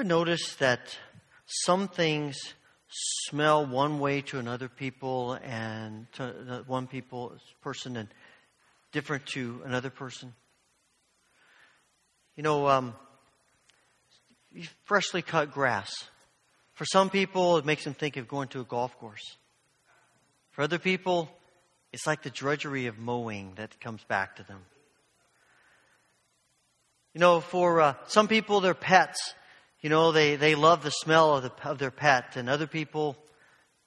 ever notice that some things smell one way to another people and to one people person and different to another person? You know, um, freshly cut grass. For some people, it makes them think of going to a golf course. For other people, it's like the drudgery of mowing that comes back to them. You know, for uh, some people, their pets, you know, they, they love the smell of, the, of their pet, and other people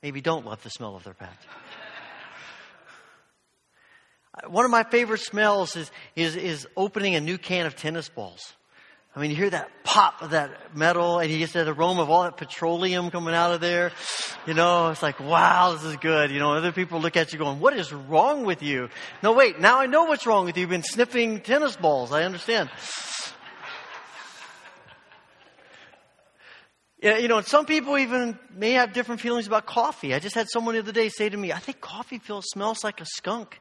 maybe don't love the smell of their pet. One of my favorite smells is, is, is opening a new can of tennis balls. I mean, you hear that pop of that metal and you get that aroma of all that petroleum coming out of there. You know, it's like, wow, this is good. You know, other people look at you going, what is wrong with you? No, wait, now I know what's wrong with you. You've been sniffing tennis balls. I understand. You know, some people even may have different feelings about coffee. I just had someone the other day say to me, I think coffee feels, smells like a skunk.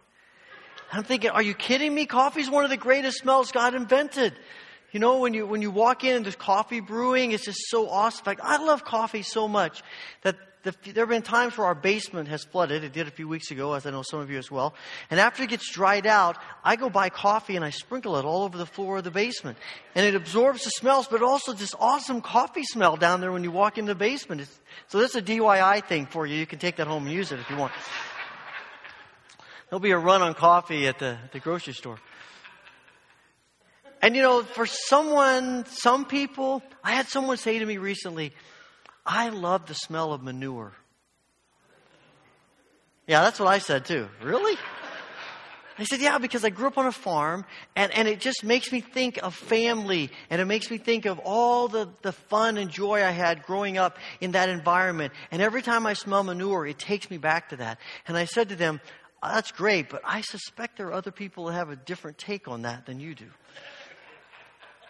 I'm thinking, are you kidding me? Coffee is one of the greatest smells God invented. You know, when you, when you walk in and there's coffee brewing, it's just so awesome. Fact, I love coffee so much that the, there have been times where our basement has flooded. It did a few weeks ago, as I know some of you as well. And after it gets dried out, I go buy coffee and I sprinkle it all over the floor of the basement. And it absorbs the smells, but also this awesome coffee smell down there when you walk in the basement. It's, so that's a DIY thing for you. You can take that home and use it if you want. There'll be a run on coffee at the, the grocery store. And you know, for someone, some people, I had someone say to me recently, I love the smell of manure. Yeah, that's what I said too. Really? I said, yeah, because I grew up on a farm and, and it just makes me think of family and it makes me think of all the, the fun and joy I had growing up in that environment. And every time I smell manure, it takes me back to that. And I said to them, ah, that's great, but I suspect there are other people that have a different take on that than you do.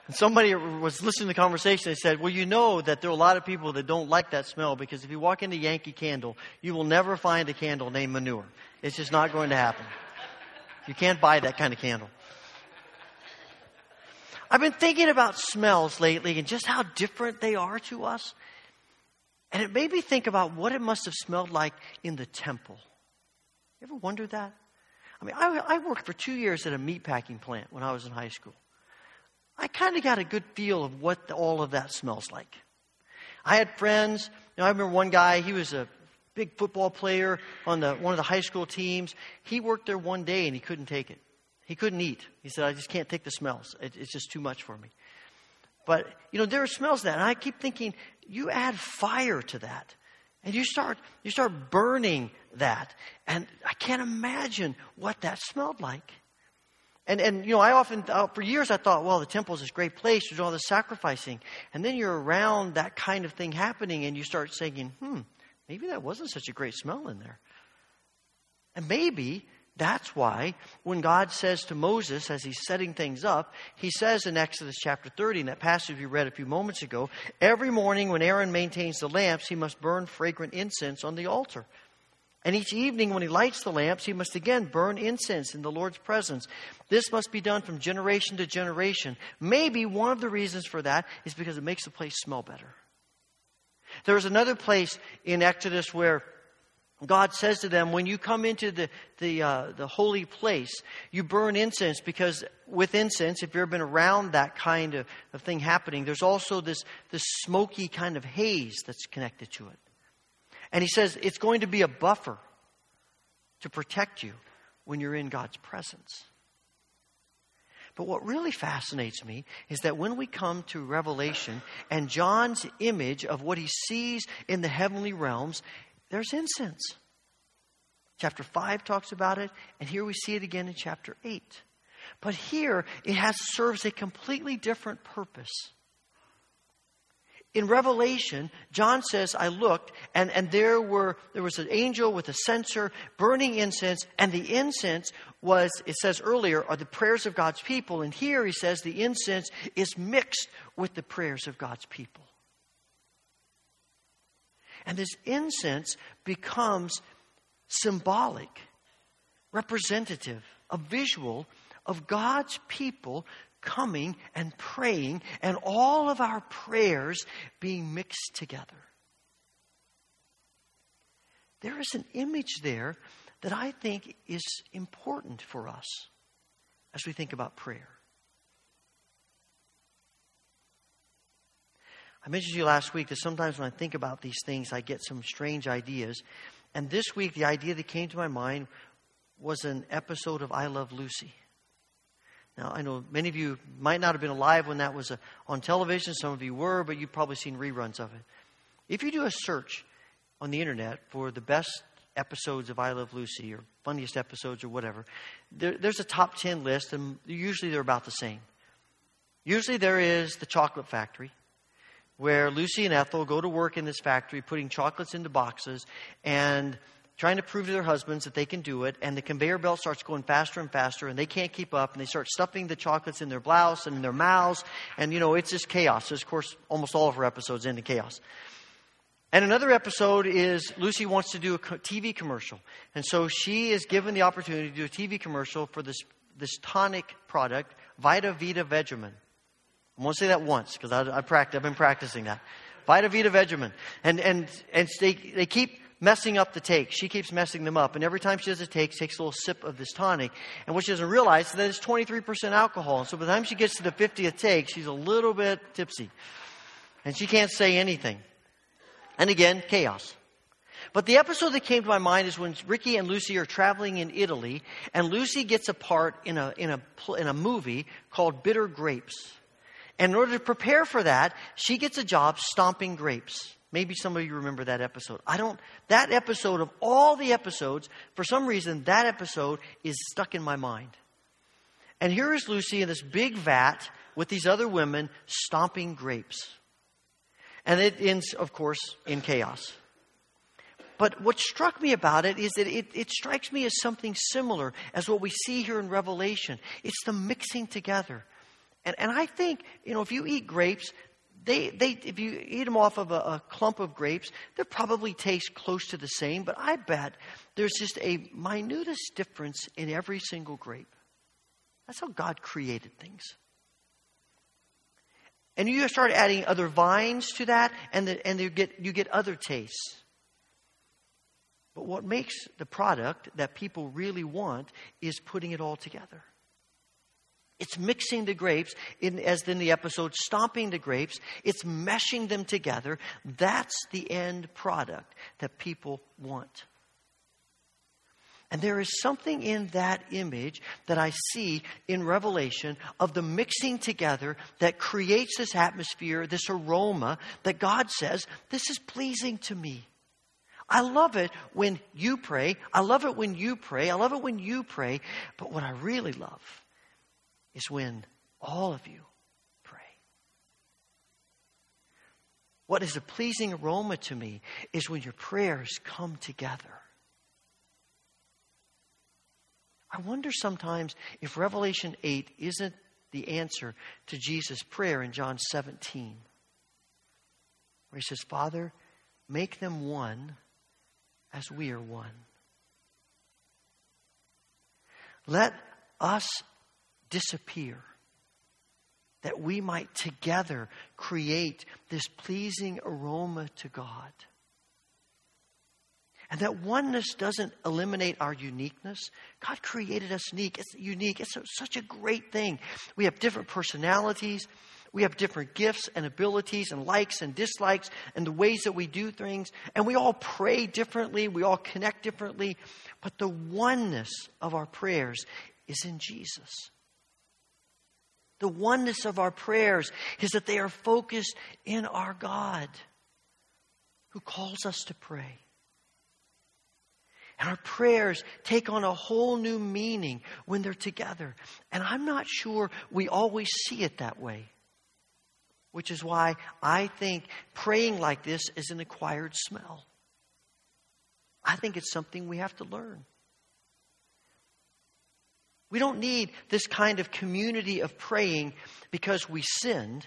And somebody was listening to the conversation. They said, Well, you know that there are a lot of people that don't like that smell because if you walk into Yankee Candle, you will never find a candle named manure. It's just not going to happen. You can't buy that kind of candle. I've been thinking about smells lately and just how different they are to us. And it made me think about what it must have smelled like in the temple. You ever wondered that? I mean, I, I worked for two years at a meatpacking plant when I was in high school. I kind of got a good feel of what all of that smells like. I had friends. You know, I remember one guy. He was a big football player on the one of the high school teams. He worked there one day and he couldn't take it. He couldn't eat. He said, "I just can't take the smells. It, it's just too much for me." But you know, there are smells that, and I keep thinking, you add fire to that. And you start, you start burning that. And I can't imagine what that smelled like. And, and you know, I often, for years, I thought, well, the temple is this great place. There's all this sacrificing. And then you're around that kind of thing happening and you start saying, hmm, maybe that wasn't such a great smell in there. And maybe that's why when God says to Moses, as he's setting things up, he says in Exodus chapter 30, in that passage we read a few moments ago, every morning when Aaron maintains the lamps, he must burn fragrant incense on the altar. And each evening when he lights the lamps, he must again burn incense in the Lord's presence. This must be done from generation to generation. Maybe one of the reasons for that is because it makes the place smell better. There's another place in Exodus where God says to them, when you come into the, the, uh, the holy place, you burn incense because with incense, if you've ever been around that kind of, of thing happening, there's also this, this smoky kind of haze that's connected to it. And he says it's going to be a buffer to protect you when you're in God's presence. But what really fascinates me is that when we come to Revelation and John's image of what he sees in the heavenly realms, there's incense. Chapter 5 talks about it, and here we see it again in chapter 8. But here it has serves a completely different purpose. In Revelation, John says, I looked, and, and there were there was an angel with a censer burning incense, and the incense was, it says earlier, are the prayers of God's people. And here he says the incense is mixed with the prayers of God's people. And this incense becomes symbolic, representative, a visual of God's people coming and praying and all of our prayers being mixed together. There is an image there that I think is important for us as we think about prayer. I mentioned to you last week that sometimes when I think about these things, I get some strange ideas. And this week, the idea that came to my mind was an episode of I Love Lucy. Now, I know many of you might not have been alive when that was uh, on television. Some of you were, but you've probably seen reruns of it. If you do a search on the internet for the best episodes of I Love Lucy or funniest episodes or whatever, there, there's a top 10 list, and usually they're about the same. Usually there is the chocolate factory, where Lucy and Ethel go to work in this factory putting chocolates into boxes and trying to prove to their husbands that they can do it, and the conveyor belt starts going faster and faster, and they can't keep up, and they start stuffing the chocolates in their blouse and in their mouths, and you know, it's just chaos. Of course, almost all of her episodes end in chaos. And another episode is Lucy wants to do a TV commercial. And so she is given the opportunity to do a TV commercial for this, this tonic product, Vitameatavegamin. I'm going to say that once because I, I practice, I've been practicing that. Vitameatavegamin. And, and, and they, they keep messing up the takes. She keeps messing them up. And every time she does a take, she takes a little sip of this tonic. And what she doesn't realize is that it's 23% alcohol. And so by the time she gets to the 50th take, she's a little bit tipsy. And she can't say anything. And again, chaos. But the episode that came to my mind is when Ricky and Lucy are traveling in Italy, and Lucy gets a part in a, in a, in a movie called Bitter Grapes. And in order to prepare for that, she gets a job stomping grapes. Maybe some of you remember that episode. I don't, that episode of all the episodes, for some reason, that episode is stuck in my mind. And here is Lucy in this big vat with these other women stomping grapes. And it ends, of course, in chaos. But what struck me about it is that it, it, strikes me as something similar as what we see here in Revelation. It's the mixing together. And, and I think, you know, if you eat grapes, they, they, if you eat them off of a, a clump of grapes, they probably taste close to the same, but I bet there's just a minutest difference in every single grape. That's how God created things. And you start adding other vines to that, and, the, and you, get, you get other tastes. But what makes the product that people really want is putting it all together. It's mixing the grapes, in, as in the episode, stomping the grapes. It's meshing them together. That's the end product that people want. And there is something in that image that I see in Revelation of the mixing together that creates this atmosphere, this aroma that God says, This is pleasing to me. I love it when you pray. I love it when you pray. I love it when you pray. But what I really love is when all of you pray. What is a pleasing aroma to me is when your prayers come together. I wonder sometimes if Revelation 8 isn't the answer to Jesus' prayer in John 17, where he says, Father, make them one as we are one. Let us disappear that we might together create this pleasing aroma to God. And that oneness doesn't eliminate our uniqueness. God created us unique. It's unique. It's such a great thing. We have different personalities. We have different gifts and abilities and likes and dislikes and the ways that we do things. And we all pray differently. We all connect differently. But the oneness of our prayers is in Jesus. The oneness of our prayers is that they are focused in our God who calls us to pray. And our prayers take on a whole new meaning when they're together. And I'm not sure we always see it that way. Which is why I think praying like this is an acquired smell. I think it's something we have to learn. We don't need this kind of community of praying because we sinned.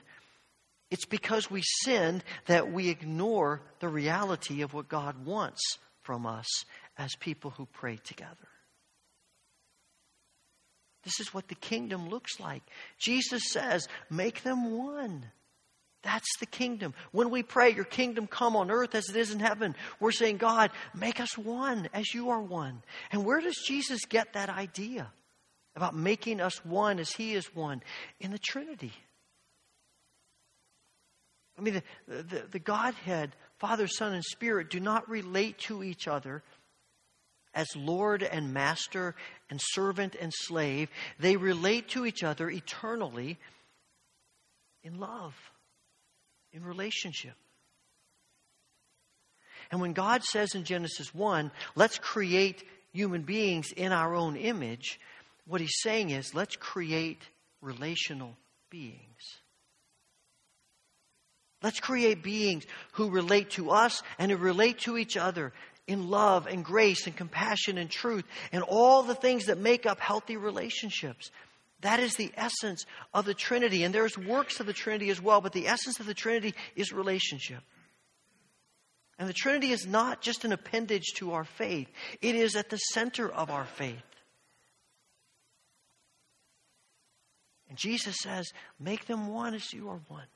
It's because we sinned that we ignore the reality of what God wants from us as people who pray together. This is what the kingdom looks like. Jesus says, make them one. That's the kingdom. When we pray, Your kingdom come on earth as it is in heaven, we're saying, God, make us one as you are one. And where does Jesus get that idea about making us one as He is one? In the Trinity. I mean, the, the, the Godhead, Father, Son, and Spirit, do not relate to each other as Lord and Master and servant and slave. They relate to each other eternally in love in relationship. And when God says in Genesis 1, let's create human beings in our own image, what he's saying is let's create relational beings. Let's create beings who relate to us and who relate to each other in love and grace and compassion and truth and all the things that make up healthy relationships. That is the essence of the Trinity. And there's works of the Trinity as well, but the essence of the Trinity is relationship. And the Trinity is not just an appendage to our faith, it is at the center of our faith. And Jesus says, Make them one as you are one.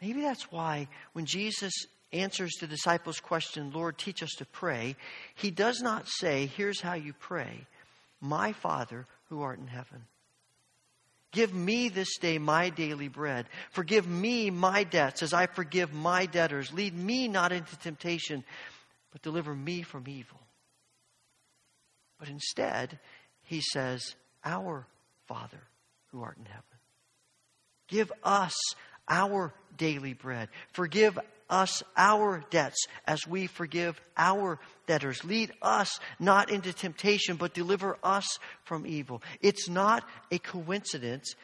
Maybe that's why when Jesus answers the disciples' question, Lord, teach us to pray, he does not say, Here's how you pray my Father who art in heaven. Give me this day my daily bread. Forgive me my debts as I forgive my debtors. Lead me not into temptation, but deliver me from evil. But instead, he says, Our Father who art in heaven. Give us our daily bread. Forgive us our debts as we forgive our debtors. Lead us not into temptation, but deliver us from evil. It's not a coincidence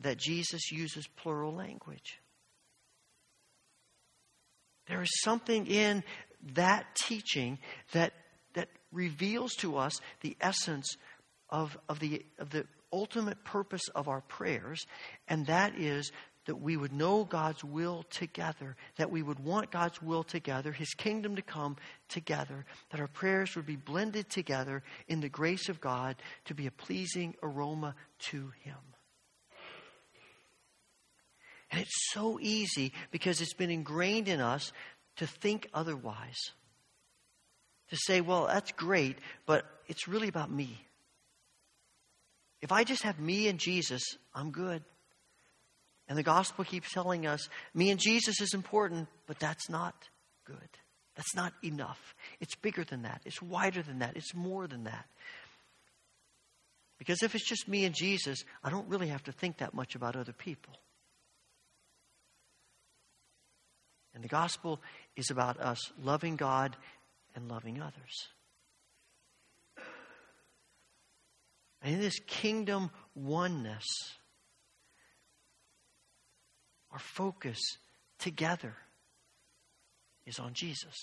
that Jesus uses plural language. There is something in that teaching that, that reveals to us the essence of, of, the, of the ultimate purpose of our prayers, and that is that we would know God's will together, that we would want God's will together, His kingdom to come together, that our prayers would be blended together in the grace of God to be a pleasing aroma to Him. And it's so easy because it's been ingrained in us to think otherwise. To say, well, that's great, but it's really about me. If I just have me and Jesus, I'm good. And the gospel keeps telling us me and Jesus is important, but that's not good. That's not enough. It's bigger than that, it's wider than that, it's more than that. Because if it's just me and Jesus, I don't really have to think that much about other people. And the gospel is about us loving God and loving others. And in this kingdom oneness, our focus together is on Jesus.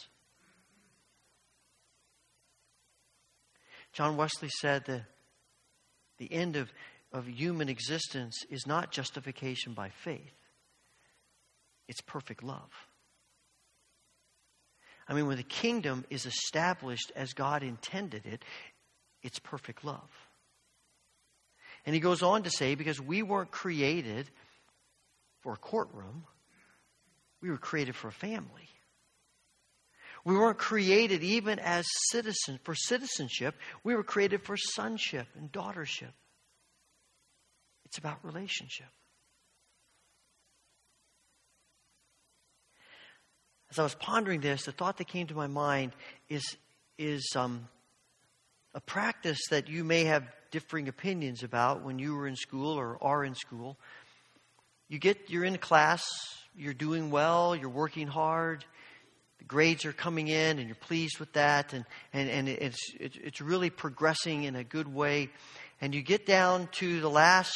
John Wesley said that the end of, of human existence is not justification by faith, it's perfect love. I mean, when the kingdom is established as God intended it, it's perfect love. And he goes on to say, because we weren't created for a courtroom. We were created for a family. We weren't created even as citizens for citizenship. We were created for sonship and daughtership. It's about relationship. As I was pondering this, the thought that came to my mind is, is um, a practice that you may have differing opinions about when you were in school or are in school you get you're in class, you're doing well, you're working hard, the grades are coming in, and you're pleased with that, and and, and it's it's really progressing in a good way, and you get down to the last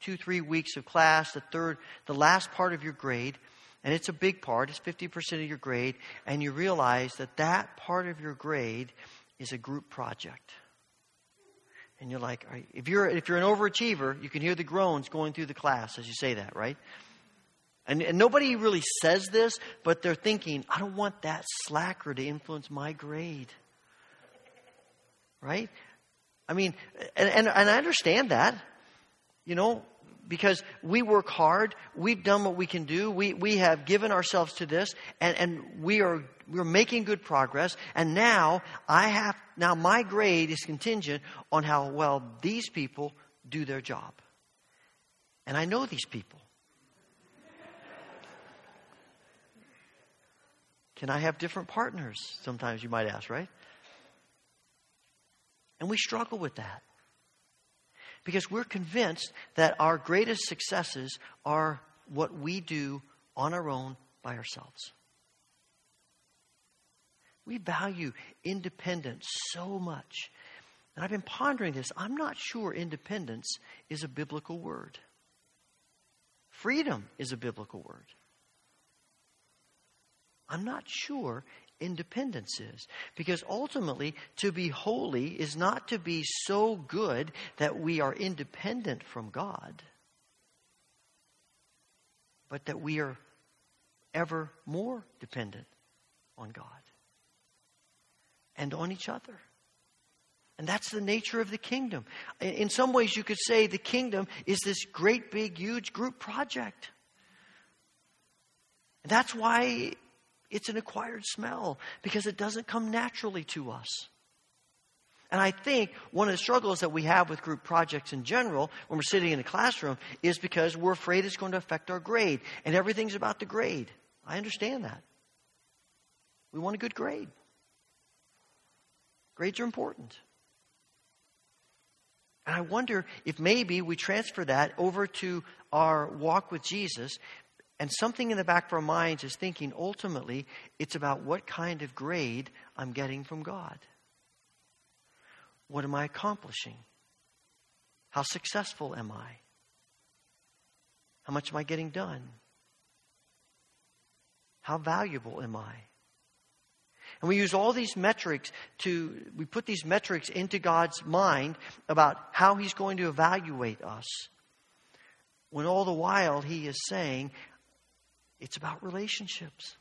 two three weeks of class, the third, the last part of your grade. And it's a big part, it's 50% of your grade, and you realize that that part of your grade is a group project. And you're like, if you're if you're an overachiever, you can hear the groans going through the class as you say that, right? And, and nobody really says this, but they're thinking, I don't want that slacker to influence my grade. Right? I mean, and, and, and I understand that, you know, because we work hard, we've done what we can do, we, we have given ourselves to this, and, and we are we're making good progress, and now I have now my grade is contingent on how well these people do their job. And I know these people. Can I have different partners? Sometimes you might ask, right? And we struggle with that. Because we're convinced that our greatest successes are what we do on our own by ourselves. We value independence so much. And I've been pondering this. I'm not sure independence is a biblical word. Freedom is a biblical word. I'm not sure independence is. Because ultimately, to be holy is not to be so good that we are independent from God, but that we are ever more dependent on God and on each other. And that's the nature of the kingdom. In some ways, you could say the kingdom is this great, big, huge group project. That's why it's an acquired smell because it doesn't come naturally to us. And I think one of the struggles that we have with group projects in general when we're sitting in a classroom is because we're afraid it's going to affect our grade. And everything's about the grade. I understand that. We want a good grade. Grades are important. And I wonder if maybe we transfer that over to our walk with Jesus and something in the back of our minds is thinking ultimately it's about what kind of grade I'm getting from God. What am I accomplishing? How successful am I? How much am I getting done? How valuable am I? And we use all these metrics to, we put these metrics into God's mind about how He's going to evaluate us. When all the while He is saying, it's about relationships.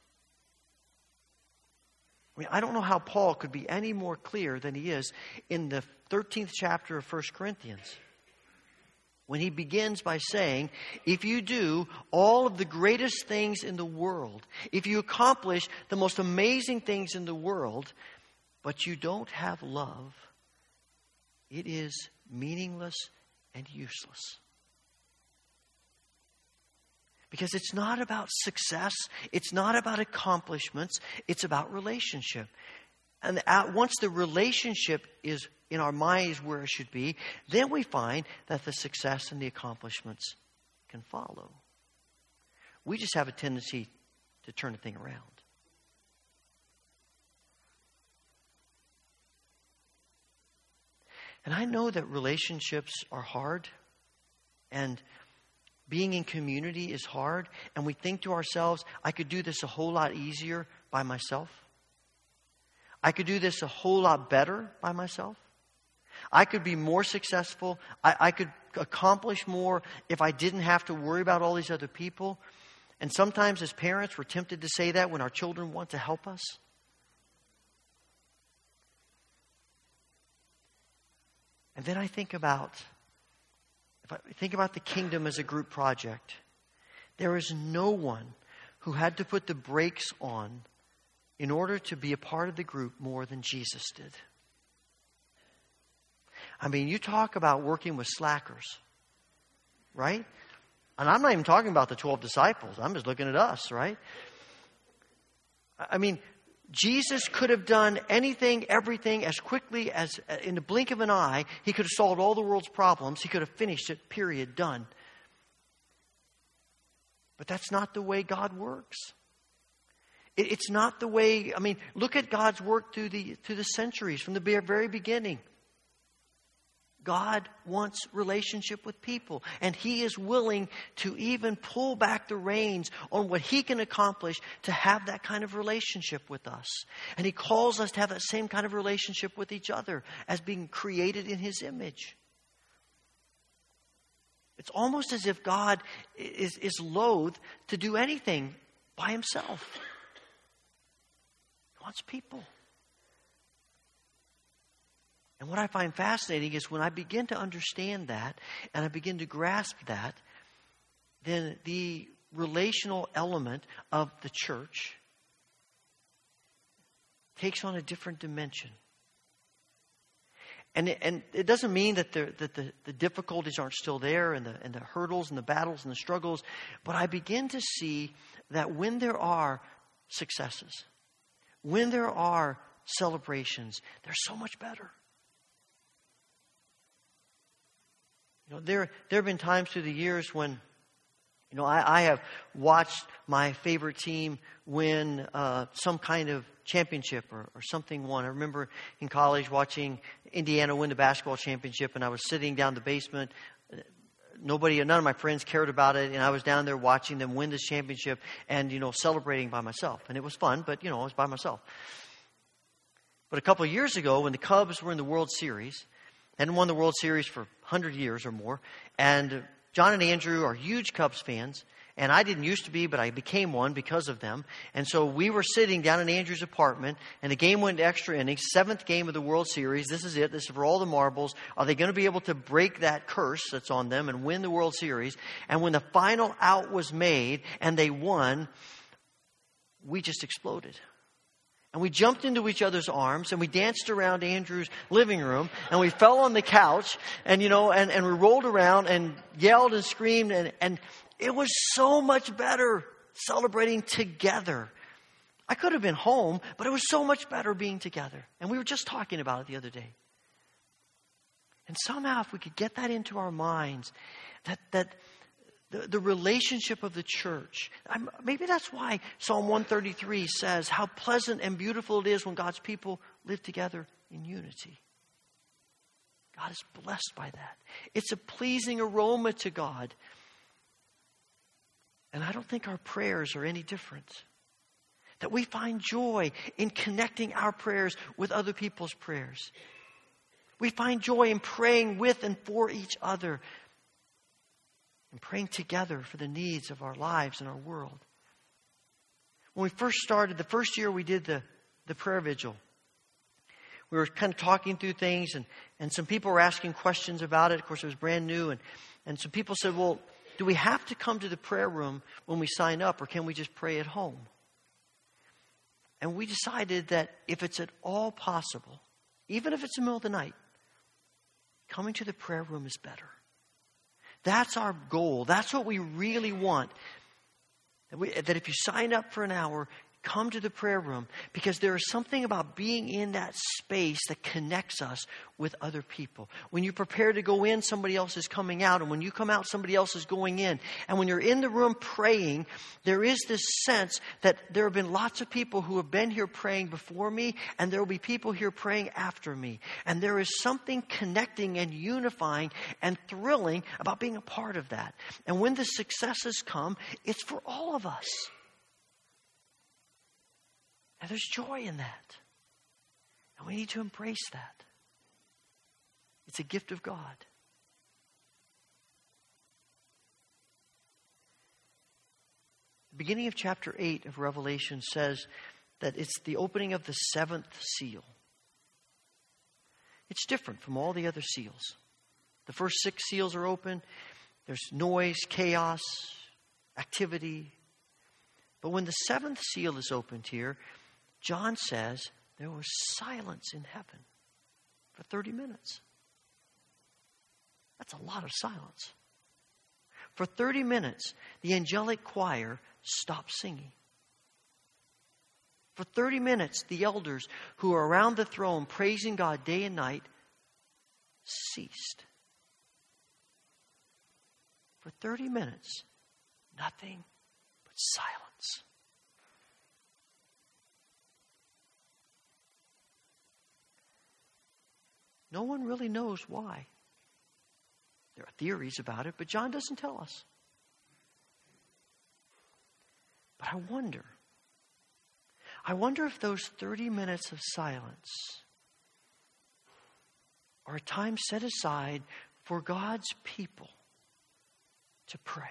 I mean, I don't know how Paul could be any more clear than he is in the 13th chapter of 1 Corinthians. When he begins by saying, if you do all of the greatest things in the world, if you accomplish the most amazing things in the world, but you don't have love, it is meaningless and useless. Because it's not about success, it's not about accomplishments, it's about relationship. And once the relationship is in our minds where it should be, then we find that the success and the accomplishments can follow. We just have a tendency to turn the thing around. And I know that relationships are hard and being in community is hard, and we think to ourselves, I could do this a whole lot easier by myself. I could do this a whole lot better by myself. I could be more successful. I, I could accomplish more if I didn't have to worry about all these other people. And sometimes, as parents, we're tempted to say that when our children want to help us. And then I think about if I think about the kingdom as a group project, there is no one who had to put the brakes on in order to be a part of the group more than Jesus did. I mean, you talk about working with slackers, right? And I'm not even talking about the 12 disciples. I'm just looking at us, right? I mean, Jesus could have done anything, everything as quickly as in the blink of an eye. He could have solved all the world's problems. He could have finished it, period, done. But that's not the way God works. It's not the way, I mean, look at God's work through the, through the centuries, from the very beginning. God wants relationship with people, and He is willing to even pull back the reins on what He can accomplish to have that kind of relationship with us. And He calls us to have that same kind of relationship with each other as being created in His image. It's almost as if God is, is loath to do anything by Himself, He wants people. And what I find fascinating is when I begin to understand that and I begin to grasp that, then the relational element of the church takes on a different dimension. And it, and it doesn't mean that, the, that the, the difficulties aren't still there and the, and the hurdles and the battles and the struggles, but I begin to see that when there are successes, when there are celebrations, they're so much better. You know, there, there have been times through the years when you know, I, I have watched my favorite team win uh, some kind of championship or, or something won. I remember in college watching Indiana win the basketball championship, and I was sitting down the basement. Nobody, none of my friends cared about it, and I was down there watching them win this championship and, you know, celebrating by myself. And it was fun, but, you know, I was by myself. But a couple of years ago, when the Cubs were in the World Series, hadn't won the World Series for 100 years or more, and John and Andrew are huge Cubs fans, and I didn't used to be, but I became one because of them. And so we were sitting down in Andrew's apartment, and the game went to extra innings, seventh game of the World Series. This is it. This is for all the marbles. Are they going to be able to break that curse that's on them and win the World Series? And when the final out was made and they won, we just exploded. And we jumped into each other's arms and we danced around Andrew's living room and we fell on the couch and, you know, and, and we rolled around and yelled and screamed and, and it was so much better celebrating together. I could have been home, but it was so much better being together. And we were just talking about it the other day. And somehow, if we could get that into our minds, that, that the, the relationship of the church. I'm, maybe that's why Psalm 133 says how pleasant and beautiful it is when God's people live together in unity. God is blessed by that. It's a pleasing aroma to God. And I don't think our prayers are any different. That we find joy in connecting our prayers with other people's prayers. We find joy in praying with and for each other and praying together for the needs of our lives and our world. When we first started, the first year we did the, the prayer vigil, we were kind of talking through things, and, and some people were asking questions about it. Of course, it was brand new, and, and some people said, Well, do we have to come to the prayer room when we sign up, or can we just pray at home? And we decided that if it's at all possible, even if it's in the middle of the night, coming to the prayer room is better. That's our goal. That's what we really want. That, we, that if you sign up for an hour, come to the prayer room because there is something about being in that space that connects us with other people. When you prepare to go in, somebody else is coming out. And when you come out, somebody else is going in. And when you're in the room praying, there is this sense that there have been lots of people who have been here praying before me, and there will be people here praying after me. And there is something connecting and unifying and thrilling about being a part of that. And when the successes come, it's for all of us. And there's joy in that. And we need to embrace that. It's a gift of God. The beginning of chapter 8 of Revelation says that it's the opening of the seventh seal. It's different from all the other seals. The first six seals are open, there's noise, chaos, activity. But when the seventh seal is opened here, John says there was silence in heaven for 30 minutes. That's a lot of silence. For 30 minutes, the angelic choir stopped singing. For 30 minutes, the elders who are around the throne praising God day and night ceased. For 30 minutes, nothing but silence. No one really knows why. There are theories about it, but John doesn't tell us. But I wonder. I wonder if those 30 minutes of silence are a time set aside for God's people to pray.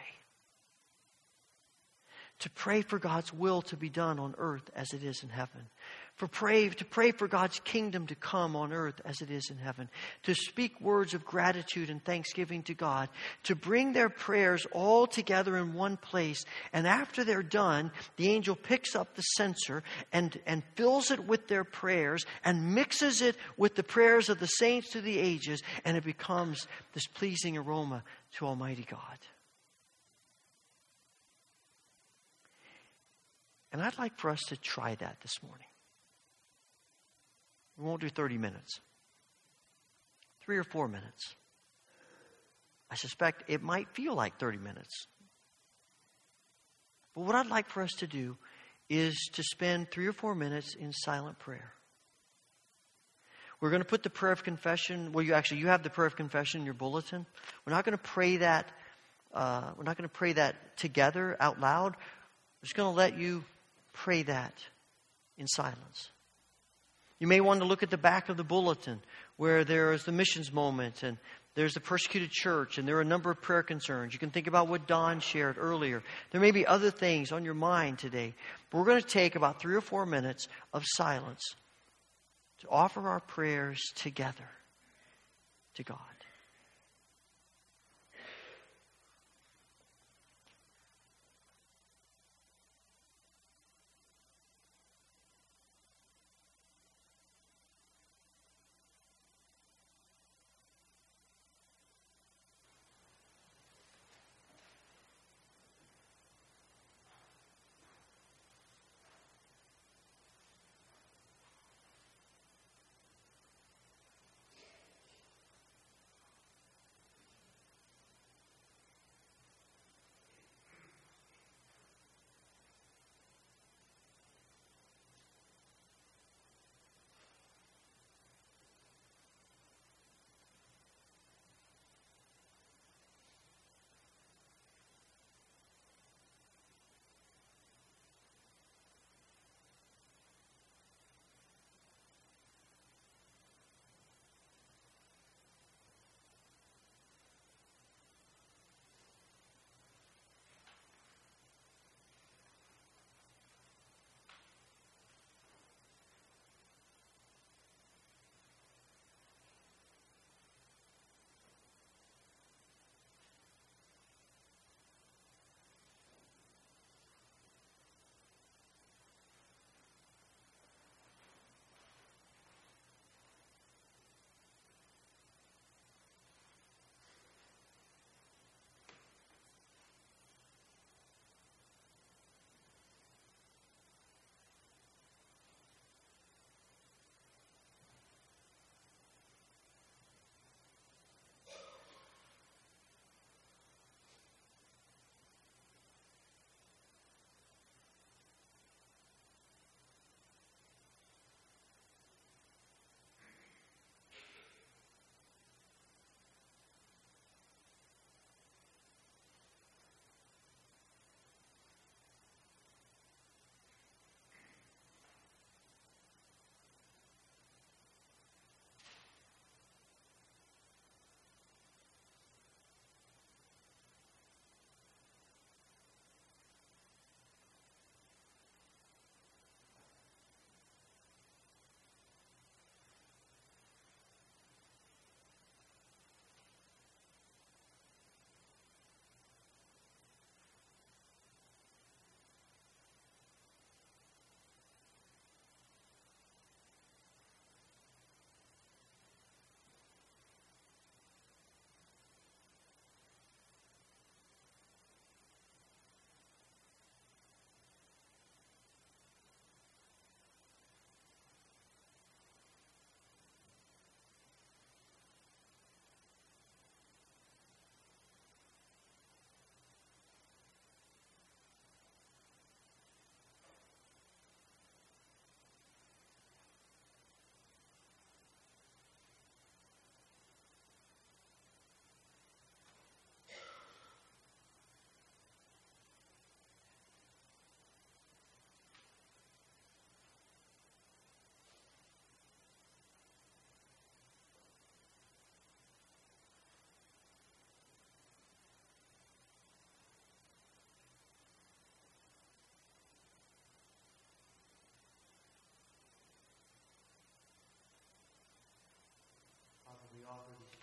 To pray for God's will to be done on earth as it is in heaven for pray to pray for God's kingdom to come on earth as it is in heaven, to speak words of gratitude and thanksgiving to God, to bring their prayers all together in one place, and after they're done, the angel picks up the censer and, and fills it with their prayers and mixes it with the prayers of the saints to the ages, and it becomes this pleasing aroma to Almighty God. And I'd like for us to try that this morning. We won't do 30 minutes, three or four minutes. I suspect it might feel like 30 minutes. But what I'd like for us to do is to spend three or four minutes in silent prayer. We're going to put the prayer of confession. Well, you actually you have the prayer of confession in your bulletin. We're not going to pray that. Uh, we're not going to pray that together out loud. We're just going to let you pray that in silence. You may want to look at the back of the bulletin where there is the missions moment and there's the persecuted church and there are a number of prayer concerns. You can think about what Don shared earlier. There may be other things on your mind today. But we're going to take about three or four minutes of silence to offer our prayers together to God.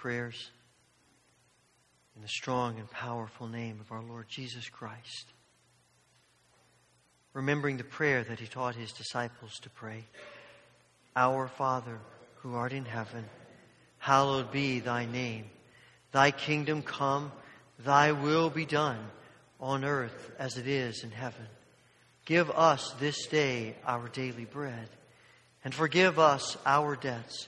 Prayers in the strong and powerful name of our Lord Jesus Christ. Remembering the prayer that he taught his disciples to pray Our Father, who art in heaven, hallowed be thy name. Thy kingdom come, thy will be done on earth as it is in heaven. Give us this day our daily bread, and forgive us our debts